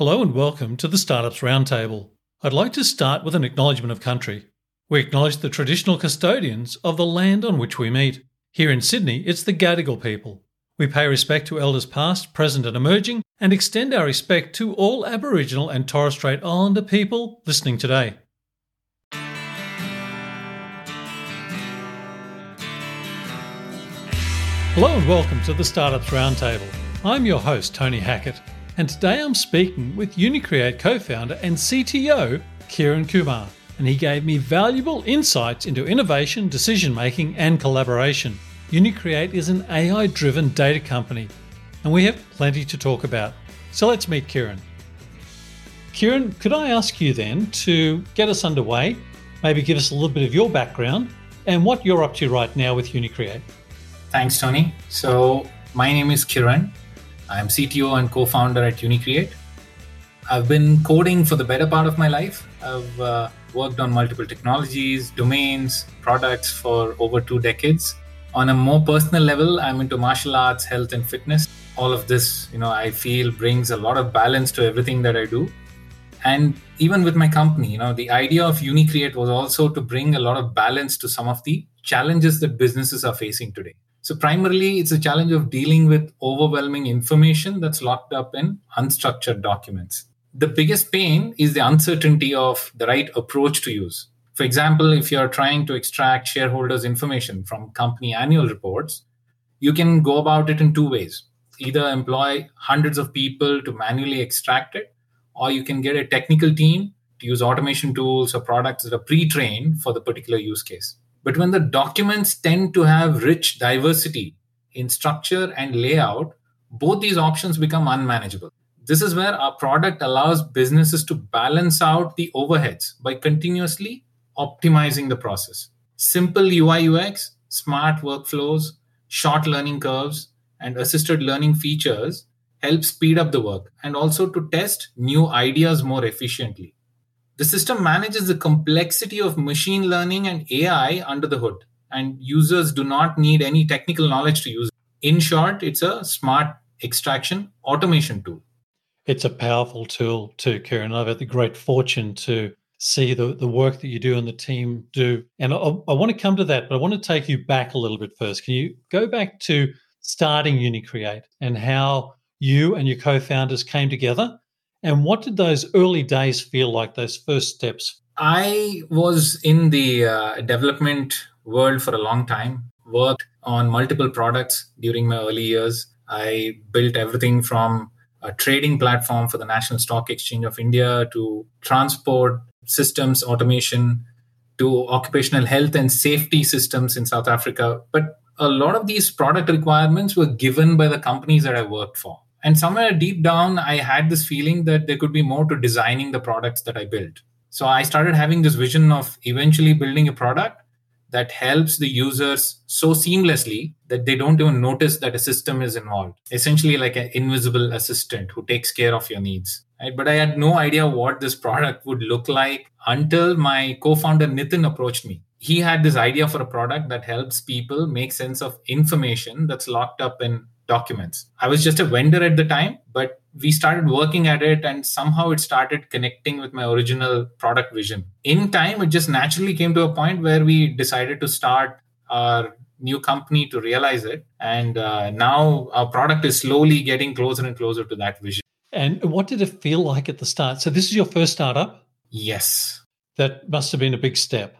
Hello and welcome to the Startups Roundtable. I'd like to start with an acknowledgement of country. We acknowledge the traditional custodians of the land on which we meet. Here in Sydney, it's the Gadigal people. We pay respect to elders past, present, and emerging, and extend our respect to all Aboriginal and Torres Strait Islander people listening today. Hello and welcome to the Startups Roundtable. I'm your host, Tony Hackett and today I'm speaking with UniCreate co founder and CTO Kiran Kumar, and he gave me valuable insights into innovation, decision making, and collaboration. UniCreate is an AI driven data company, and we have plenty to talk about. So let's meet Kiran. Kiran, could I ask you then to get us underway, maybe give us a little bit of your background and what you're up to right now with UniCreate? Thanks, Tony. So, my name is Kiran. I'm CTO and co founder at UniCreate. I've been coding for the better part of my life. I've uh, worked on multiple technologies, domains, products for over two decades. On a more personal level, I'm into martial arts, health, and fitness. All of this, you know, I feel brings a lot of balance to everything that I do. And even with my company, you know, the idea of UniCreate was also to bring a lot of balance to some of the challenges that businesses are facing today. So, primarily, it's a challenge of dealing with overwhelming information that's locked up in unstructured documents. The biggest pain is the uncertainty of the right approach to use. For example, if you're trying to extract shareholders' information from company annual reports, you can go about it in two ways. Either employ hundreds of people to manually extract it, or you can get a technical team to use automation tools or products that are pre trained for the particular use case. But when the documents tend to have rich diversity in structure and layout, both these options become unmanageable. This is where our product allows businesses to balance out the overheads by continuously optimizing the process. Simple UI UX, smart workflows, short learning curves, and assisted learning features help speed up the work and also to test new ideas more efficiently. The system manages the complexity of machine learning and AI under the hood, and users do not need any technical knowledge to use it. In short, it's a smart extraction automation tool. It's a powerful tool too, Kiran. I've had the great fortune to see the, the work that you do and the team do. And I, I want to come to that, but I want to take you back a little bit first. Can you go back to starting UniCreate and how you and your co founders came together and what did those early days feel like, those first steps? I was in the uh, development world for a long time, worked on multiple products during my early years. I built everything from a trading platform for the National Stock Exchange of India to transport systems automation to occupational health and safety systems in South Africa. But a lot of these product requirements were given by the companies that I worked for. And somewhere deep down, I had this feeling that there could be more to designing the products that I built. So I started having this vision of eventually building a product that helps the users so seamlessly that they don't even notice that a system is involved. Essentially, like an invisible assistant who takes care of your needs. Right? But I had no idea what this product would look like until my co founder Nitin approached me. He had this idea for a product that helps people make sense of information that's locked up in documents. I was just a vendor at the time, but we started working at it and somehow it started connecting with my original product vision. In time, it just naturally came to a point where we decided to start our new company to realize it. And uh, now our product is slowly getting closer and closer to that vision. And what did it feel like at the start? So, this is your first startup? Yes. That must have been a big step.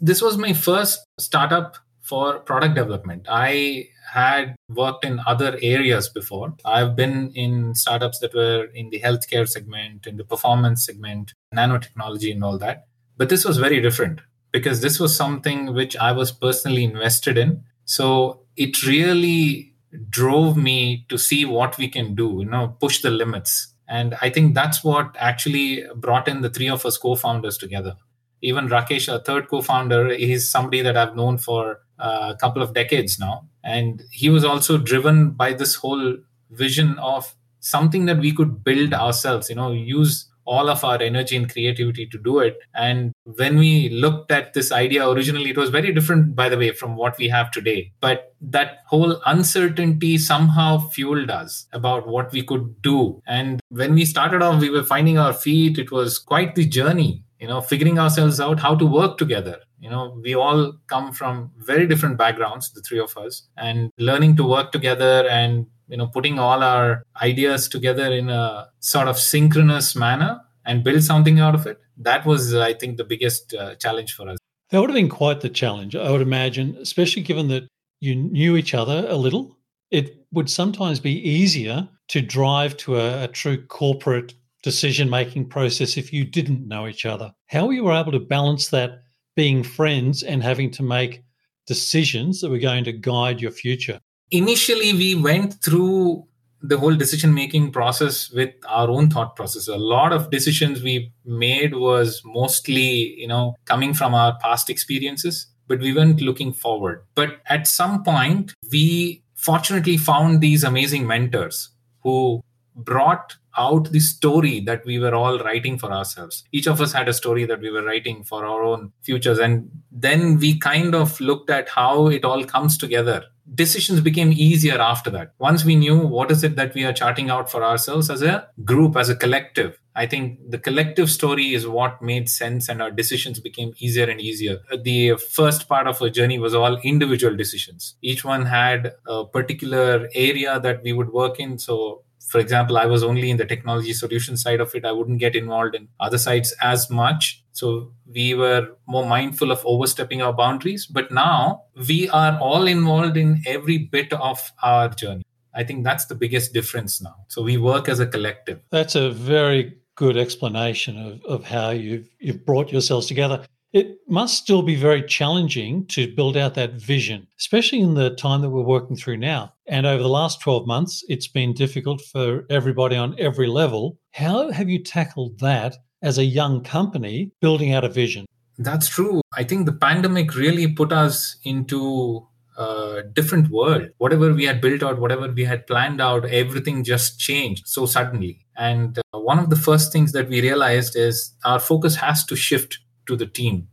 This was my first startup for product development. I had worked in other areas before. I've been in startups that were in the healthcare segment, in the performance segment, nanotechnology, and all that. But this was very different because this was something which I was personally invested in. So it really drove me to see what we can do, you know, push the limits. And I think that's what actually brought in the three of us co founders together. Even Rakesh, our third co founder, is somebody that I've known for a couple of decades now. And he was also driven by this whole vision of something that we could build ourselves, you know, use all of our energy and creativity to do it. And when we looked at this idea originally, it was very different, by the way, from what we have today. But that whole uncertainty somehow fueled us about what we could do. And when we started off, we were finding our feet. It was quite the journey you know figuring ourselves out how to work together. You know we all come from very different backgrounds the three of us and learning to work together and you know putting all our ideas together in a sort of synchronous manner and build something out of it. That was i think the biggest uh, challenge for us. That would have been quite the challenge i would imagine especially given that you knew each other a little. It would sometimes be easier to drive to a, a true corporate decision making process if you didn't know each other? How you were able to balance that being friends and having to make decisions that were going to guide your future? Initially we went through the whole decision making process with our own thought process. A lot of decisions we made was mostly you know coming from our past experiences but we weren't looking forward. But at some point we fortunately found these amazing mentors who brought out the story that we were all writing for ourselves. Each of us had a story that we were writing for our own futures. And then we kind of looked at how it all comes together. Decisions became easier after that. Once we knew what is it that we are charting out for ourselves as a group, as a collective. I think the collective story is what made sense and our decisions became easier and easier. The first part of our journey was all individual decisions. Each one had a particular area that we would work in. So for example, I was only in the technology solution side of it. I wouldn't get involved in other sides as much. So we were more mindful of overstepping our boundaries. But now we are all involved in every bit of our journey. I think that's the biggest difference now. So we work as a collective. That's a very good explanation of, of how you've you've brought yourselves together. It must still be very challenging to build out that vision, especially in the time that we're working through now. And over the last 12 months, it's been difficult for everybody on every level. How have you tackled that as a young company building out a vision? That's true. I think the pandemic really put us into a different world. Whatever we had built out, whatever we had planned out, everything just changed so suddenly. And uh, one of the first things that we realized is our focus has to shift to the team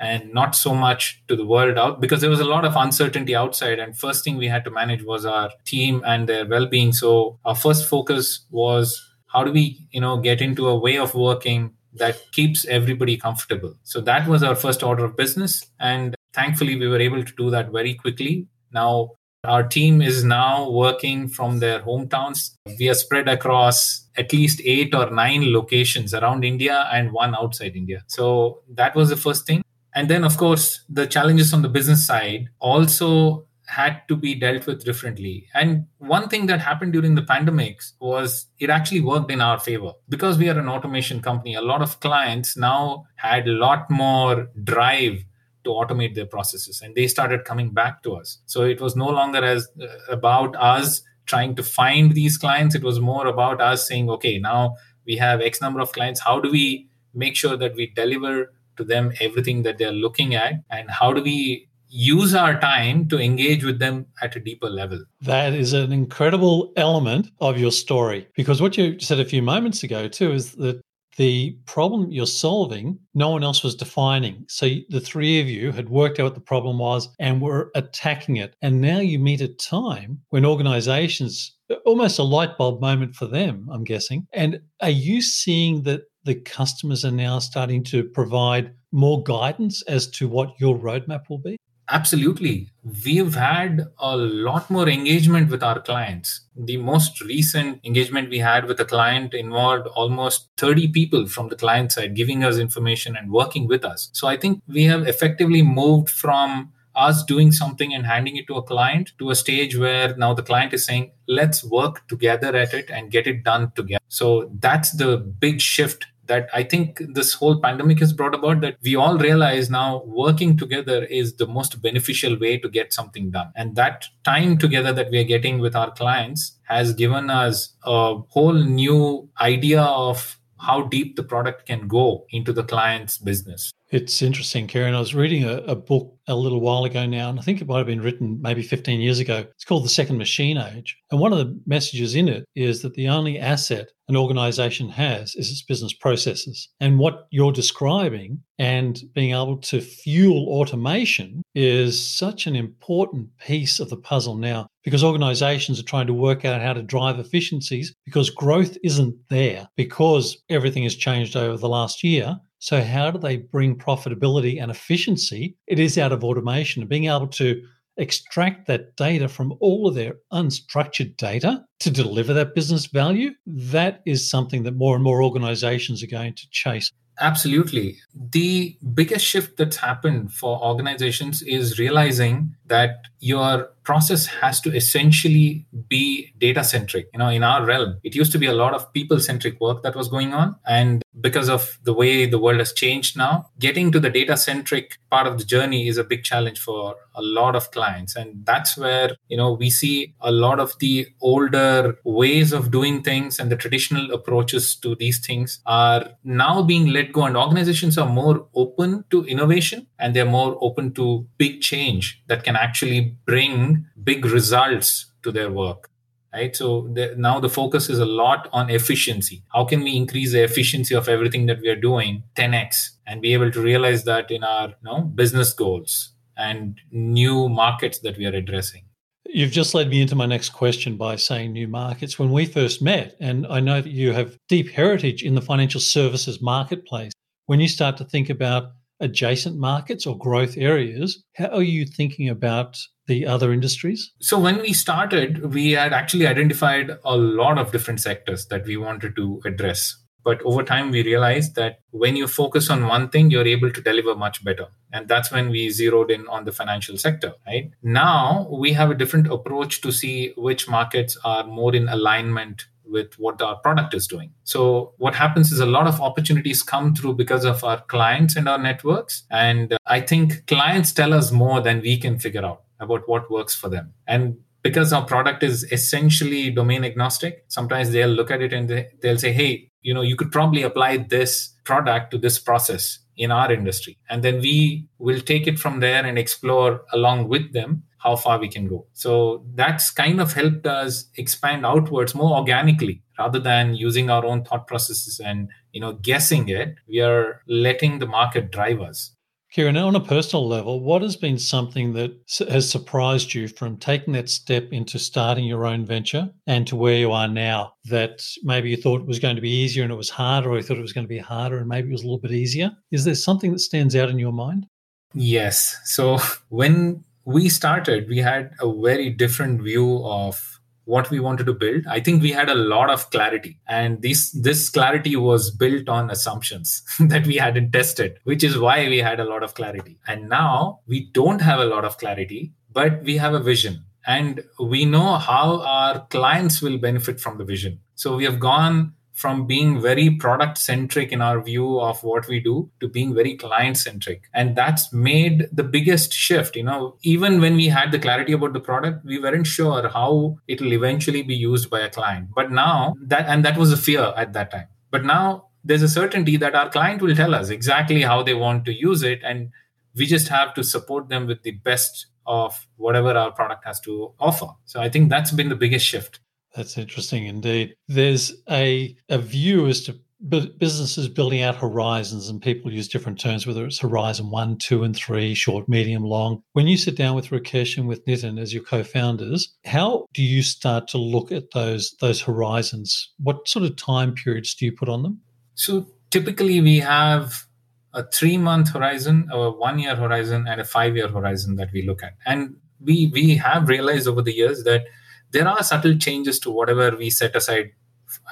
and not so much to the world out because there was a lot of uncertainty outside. And first thing we had to manage was our team and their well-being. So our first focus was how do we you know get into a way of working that keeps everybody comfortable. So that was our first order of business. And thankfully we were able to do that very quickly. Now our team is now working from their hometowns. We are spread across at least eight or nine locations around India and one outside India. So that was the first thing. And then, of course, the challenges on the business side also had to be dealt with differently. And one thing that happened during the pandemics was it actually worked in our favor. Because we are an automation company, a lot of clients now had a lot more drive to automate their processes and they started coming back to us. So it was no longer as uh, about us trying to find these clients. It was more about us saying okay now we have x number of clients. How do we make sure that we deliver to them everything that they're looking at? And how do we use our time to engage with them at a deeper level. That is an incredible element of your story. Because what you said a few moments ago, too, is that the problem you're solving, no one else was defining. So the three of you had worked out what the problem was and were attacking it. And now you meet a time when organizations, almost a light bulb moment for them, I'm guessing. And are you seeing that the customers are now starting to provide more guidance as to what your roadmap will be? Absolutely. We've had a lot more engagement with our clients. The most recent engagement we had with a client involved almost 30 people from the client side giving us information and working with us. So I think we have effectively moved from us doing something and handing it to a client to a stage where now the client is saying, let's work together at it and get it done together. So that's the big shift that I think this whole pandemic has brought about that we all realize now working together is the most beneficial way to get something done. And that time together that we are getting with our clients has given us a whole new idea of how deep the product can go into the client's business. It's interesting, Karen. I was reading a, a, book a little while ago now, and I think it might have been written maybe 15 years ago. It's called The Second Machine Age. And one of the messages in it is that the only asset an organization has is its business processes. And what you're describing and being able to fuel automation is such an important piece of the puzzle now because organizations are trying to work out how to drive efficiencies because growth isn't there because everything has changed over the last year. So, how do they bring profitability and efficiency? It is out of automation and being able to extract that data from all of their unstructured data to deliver that business value, that is something that more and more organizations are going to chase. Absolutely. The biggest shift that's happened for organizations is realizing that your process has to essentially be data centric. You know, in our realm, it used to be a lot of people centric work that was going on. And because of the way the world has changed now, getting to the data centric part of the journey is a big challenge for a lot of clients. And that's where, you know, we see a lot of the older ways of doing things and the traditional approaches to these things are now being let go. And organizations are more open to innovation and they're more open to big change that can actually bring big results to their work right? So the, now the focus is a lot on efficiency. How can we increase the efficiency of everything that we are doing 10x and be able to realize that in our you know, business goals and new markets that we are addressing? You've just led me into my next question by saying new markets. When we first met, and I know that you have deep heritage in the financial services marketplace, when you start to think about adjacent markets or growth areas. How are you thinking about the other industries? So, when we started, we had actually identified a lot of different sectors that we wanted to address. But over time, we realized that when you focus on one thing, you're able to deliver much better. And that's when we zeroed in on the financial sector, right? Now we have a different approach to see which markets are more in alignment with what our product is doing. So what happens is a lot of opportunities come through because of our clients and our networks. And uh, I think clients tell us more than we can figure out about what works for them. And because our product is essentially domain agnostic, sometimes they'll look at it and they, they'll say, hey, you know, you could probably apply this product to this process in our industry. And then we will take it from there and explore along with them how far we can go. So that's kind of helped us expand outwards more organically rather than using our own thought processes and you know guessing it. We are letting the market drive us. Kiran, on a personal level, what has been something that has surprised you from taking that step into starting your own venture and to where you are now that maybe you thought it was going to be easier and it was harder, or you thought it was going to be harder and maybe it was a little bit easier? Is there something that stands out in your mind? Yes. So when we started, we had a very different view of what we wanted to build. I think we had a lot of clarity, and this this clarity was built on assumptions that we hadn't tested, which is why we had a lot of clarity. And now we don't have a lot of clarity, but we have a vision, and we know how our clients will benefit from the vision. So we have gone from being very product centric in our view of what we do to being very client centric. And that's made the biggest shift you know. Even when we had the clarity about the product we weren't sure how it'll eventually be used by a client. But now that and that was a fear at that time. But now there's a certainty that our client will tell us exactly how they want to use it and we just have to support them with the best of whatever our product has to offer. So i think that's been the biggest shift that's interesting indeed. There's a, a view as to businesses building out horizons, and people use different terms, whether it's horizon one, two, and three, short, medium, long. When you sit down with Rakesh and with Nitin as your co-founders, how do you start to look at those those horizons? What sort of time periods do you put on them? So typically, we have a three month horizon, a one year horizon, and a five year horizon that we look at, and we we have realized over the years that there are subtle changes to whatever we set aside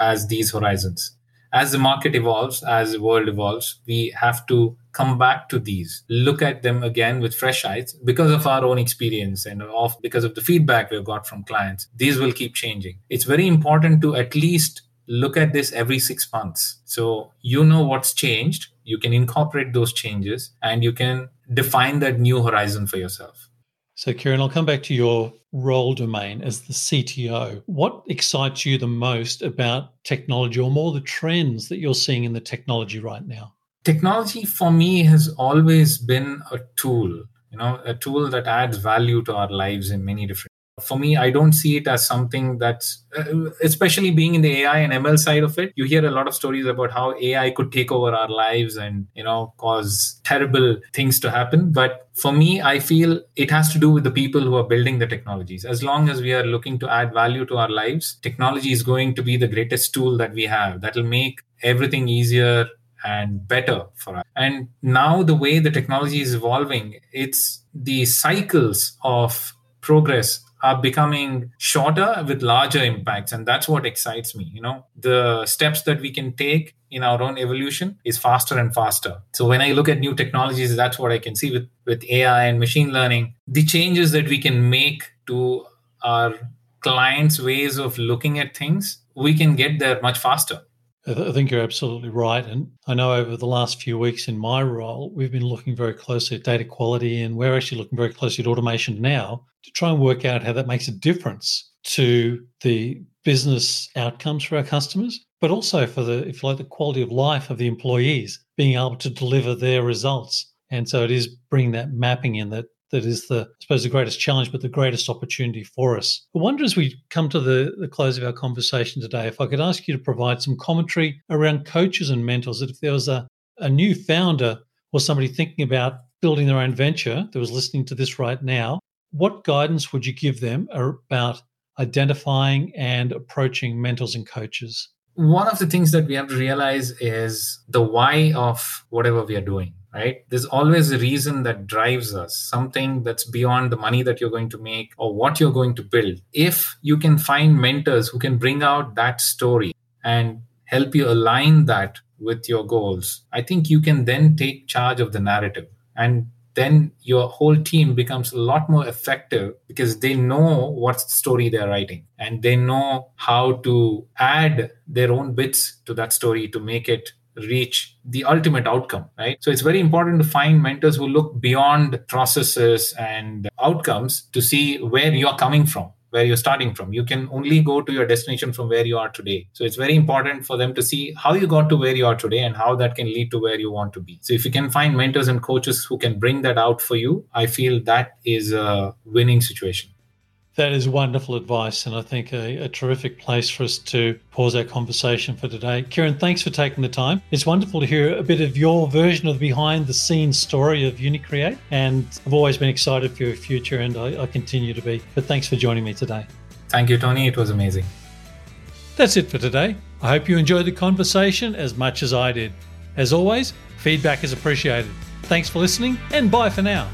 as these horizons. As the market evolves, as the world evolves, we have to come back to these, look at them again with fresh eyes because of our own experience and of because of the feedback we've got from clients. These will keep changing. It's very important to at least look at this every six months. So you know what's changed, you can incorporate those changes, and you can define that new horizon for yourself. So, Kiran, I'll come back to your role domain as the CTO. What excites you the most about technology, or more the trends that you're seeing in the technology right now? Technology for me has always been a tool, you know, a tool that adds value to our lives in many different for me, I don't see it as something that's, uh, especially being in the AI and ML side of it, you hear a lot of stories about how AI could take over our lives and, you know, cause terrible things to happen. But for me, I feel it has to do with the people who are building the technologies. As long as we are looking to add value to our lives, technology is going to be the greatest tool that we have that will make everything easier and better for us. And now the way the technology is evolving, it's the cycles of progress are becoming shorter with larger impacts and that's what excites me you know. The steps that we can take in our own evolution is faster and faster. So when i look at new technologies that's what i can see with with ai and machine learning. The changes that we can make to our clients ways of looking at things we can get there much faster I think you're absolutely right. And I know over the last few weeks in my role, we've been looking very closely at data quality and we're actually looking very closely at automation now to try and work out how that makes a difference to the business outcomes for our customers, but also for the, if you like, the quality of life of the employees being able to deliver their results. And so it is bringing that mapping in that that is the, I suppose, the greatest challenge, but the greatest opportunity for us. I wonder as we come to the, the close of our conversation today, if I could ask you to provide some commentary around coaches and mentors, that if there was a, a new founder or somebody thinking about building their own venture that was listening to this right now, what guidance would you give them about identifying and approaching mentors and coaches? One of the things that we have to realize is the why of whatever we are doing, right? There's always a reason that drives us, something that's beyond the money that you're going to make or what you're going to build. If you can find mentors who can bring out that story and help you align that with your goals, I think you can then take charge of the narrative. And then your whole team becomes a lot more effective because they know what's the story they're writing and they know how to add their own bits to that story to make it reach the ultimate outcome right? So it's very important to find mentors who look beyond processes and outcomes to see where you're coming from where you're starting from. You can only go to your destination from where you are today. So it's very important for them to see how you got to where you are today and how that can lead to where you want to be. So if you can find mentors and coaches who can bring that out for you, I feel that is a winning situation. That is wonderful advice, and I think a, a, terrific place for us to pause our conversation for today. Kiran, thanks for taking the time. It's wonderful to hear a bit of your version of the behind the scenes story of UniCreate, and I've always been excited for your future, and I, I continue to be. But thanks for joining me today. Thank you, Tony. It was amazing. That's it for today. I hope you enjoyed the conversation as much as I did. As always, feedback is appreciated. Thanks for listening, and bye for now.